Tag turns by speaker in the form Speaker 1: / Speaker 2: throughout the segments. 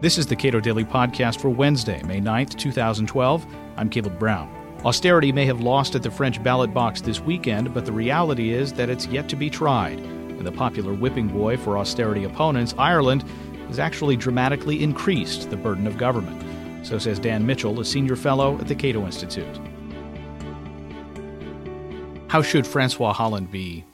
Speaker 1: This is the Cato Daily Podcast for Wednesday, May 9th, 2012. I'm Caleb Brown. Austerity may have lost at the French ballot box this weekend, but the reality is that it's yet to be tried. And the popular whipping boy for austerity opponents, Ireland, has actually dramatically increased the burden of government. So says Dan Mitchell, a senior fellow at the Cato Institute. How should Francois Hollande be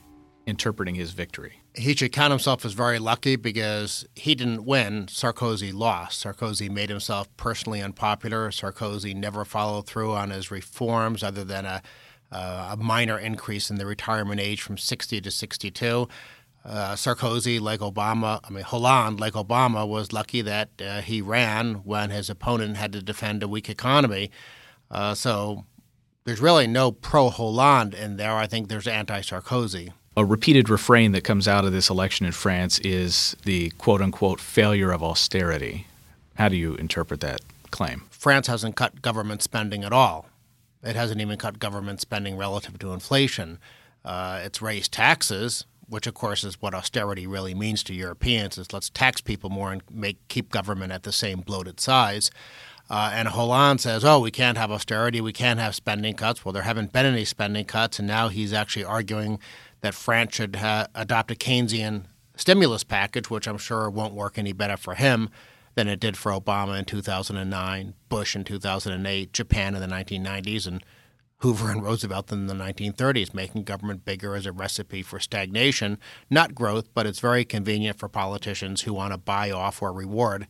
Speaker 1: interpreting his victory?
Speaker 2: He should count himself as very lucky because he didn't win. Sarkozy lost. Sarkozy made himself personally unpopular. Sarkozy never followed through on his reforms other than a, uh, a minor increase in the retirement age from 60 to 62. Uh, Sarkozy, like Obama, I mean, Hollande, like Obama, was lucky that uh, he ran when his opponent had to defend a weak economy. Uh, so there's really no pro Hollande in there. I think there's anti Sarkozy
Speaker 1: a repeated refrain that comes out of this election in France is the quote unquote failure of austerity. How do you interpret that claim?
Speaker 2: France hasn't cut government spending at all. It hasn't even cut government spending relative to inflation. Uh, it's raised taxes, which of course is what austerity really means to Europeans: is let's tax people more and make keep government at the same bloated size. Uh, and Hollande says, "Oh, we can't have austerity, we can't have spending cuts." Well, there haven't been any spending cuts, and now he's actually arguing that France should ha- adopt a Keynesian stimulus package, which I'm sure won't work any better for him than it did for Obama in 2009, Bush in 2008, Japan in the 1990s, and Hoover and Roosevelt in the 1930s, making government bigger as a recipe for stagnation, not growth, but it's very convenient for politicians who want to buy off or reward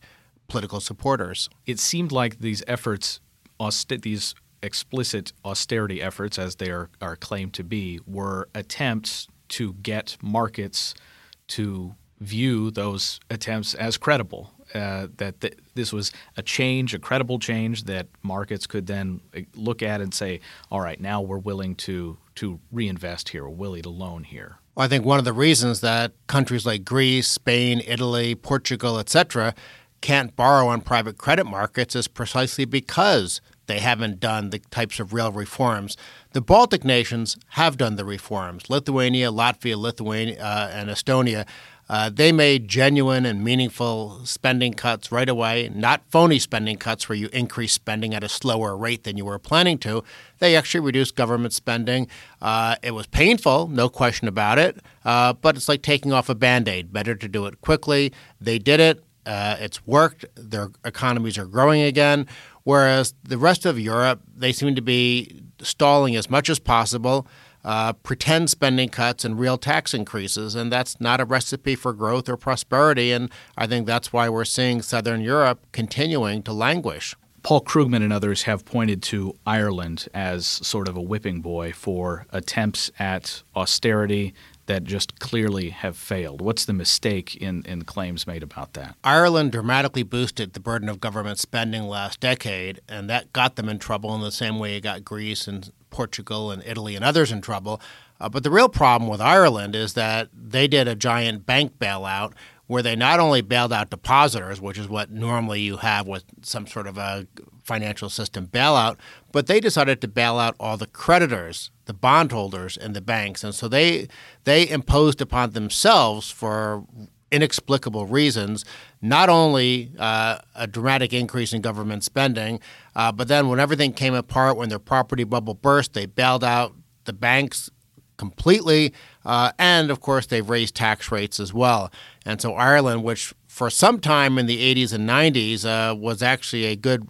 Speaker 2: political supporters.
Speaker 1: It seemed like these efforts, uh, these explicit austerity efforts, as they are, are claimed to be, were attempts to get markets to view those attempts as credible. Uh, that th- this was a change, a credible change that markets could then uh, look at and say, "All right, now we're willing to to reinvest here, we're willing to loan here."
Speaker 2: Well, I think one of the reasons that countries like Greece, Spain, Italy, Portugal, etc., can't borrow on private credit markets is precisely because they haven't done the types of real reforms. The Baltic nations have done the reforms. Lithuania, Latvia, Lithuania, uh, and Estonia. Uh, they made genuine and meaningful spending cuts right away, not phony spending cuts where you increase spending at a slower rate than you were planning to. They actually reduced government spending. Uh, it was painful, no question about it, uh, but it's like taking off a band aid. Better to do it quickly. They did it. Uh, it's worked. Their economies are growing again. Whereas the rest of Europe, they seem to be stalling as much as possible, uh, pretend spending cuts and real tax increases. And that's not a recipe for growth or prosperity. And I think that's why we're seeing Southern Europe continuing to languish.
Speaker 1: Paul Krugman and others have pointed to Ireland as sort of a whipping boy for attempts at austerity that just clearly have failed? What's the mistake in, in claims made about that?
Speaker 2: Ireland dramatically boosted the burden of government spending last decade, and that got them in trouble in the same way it got Greece and Portugal and Italy and others in trouble. Uh, but the real problem with Ireland is that they did a giant bank bailout where they not only bailed out depositors, which is what normally you have with some sort of a financial system bailout, but they decided to bail out all the creditors, the bondholders, and the banks, and so they they imposed upon themselves for inexplicable reasons not only uh, a dramatic increase in government spending, uh, but then when everything came apart, when their property bubble burst, they bailed out the banks completely. Uh, and of course, they've raised tax rates as well. And so Ireland, which for some time in the 80s and 90s uh, was actually a good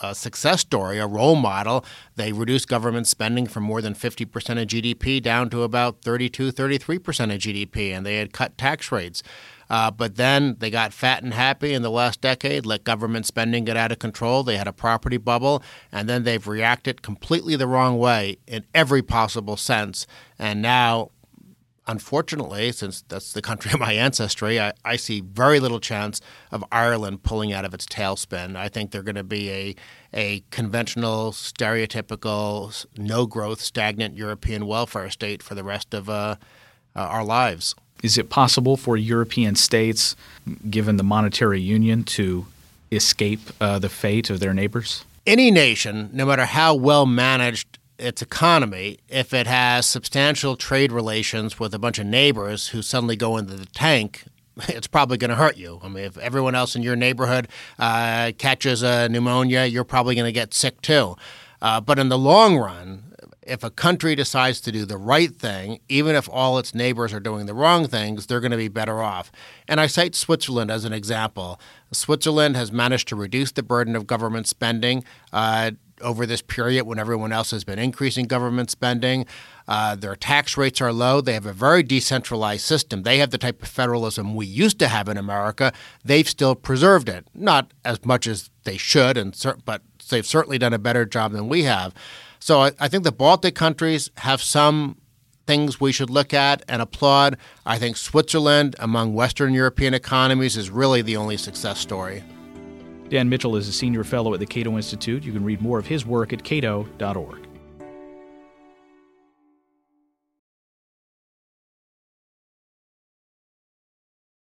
Speaker 2: a success story, a role model. They reduced government spending from more than 50% of GDP down to about 32, 33% of GDP, and they had cut tax rates. Uh, but then they got fat and happy in the last decade, let government spending get out of control. They had a property bubble, and then they've reacted completely the wrong way in every possible sense. And now unfortunately, since that's the country of my ancestry, I, I, see very little chance of Ireland pulling out of its tailspin. I think they're going to be a, a conventional, stereotypical, no growth, stagnant European welfare state for the rest of uh, uh, our lives.
Speaker 1: Is it possible for European states, given the monetary union, to escape uh, the fate of their neighbors?
Speaker 2: Any nation, no matter how well managed its economy if it has substantial trade relations with a bunch of neighbors who suddenly go into the tank it's probably going to hurt you. I mean, if everyone else in your neighborhood uh, catches a pneumonia, you're probably going to get sick too. Uh, but in the long run, if a country decides to do the right thing, even if all its neighbors are doing the wrong things, they're going to be better off. And I cite Switzerland as an example. Switzerland has managed to reduce the burden of government spending. Uh, over this period when everyone else has been increasing government spending. Uh, their tax rates are low. They have a very decentralized system. They have the type of federalism we used to have in America. They've still preserved it, not as much as they should, and but they've certainly done a better job than we have. So I, I think the Baltic countries have some things we should look at and applaud. I think Switzerland, among Western European economies, is really the only success story.
Speaker 1: Dan Mitchell is a senior fellow at the Cato Institute. You can read more of his work at cato.org.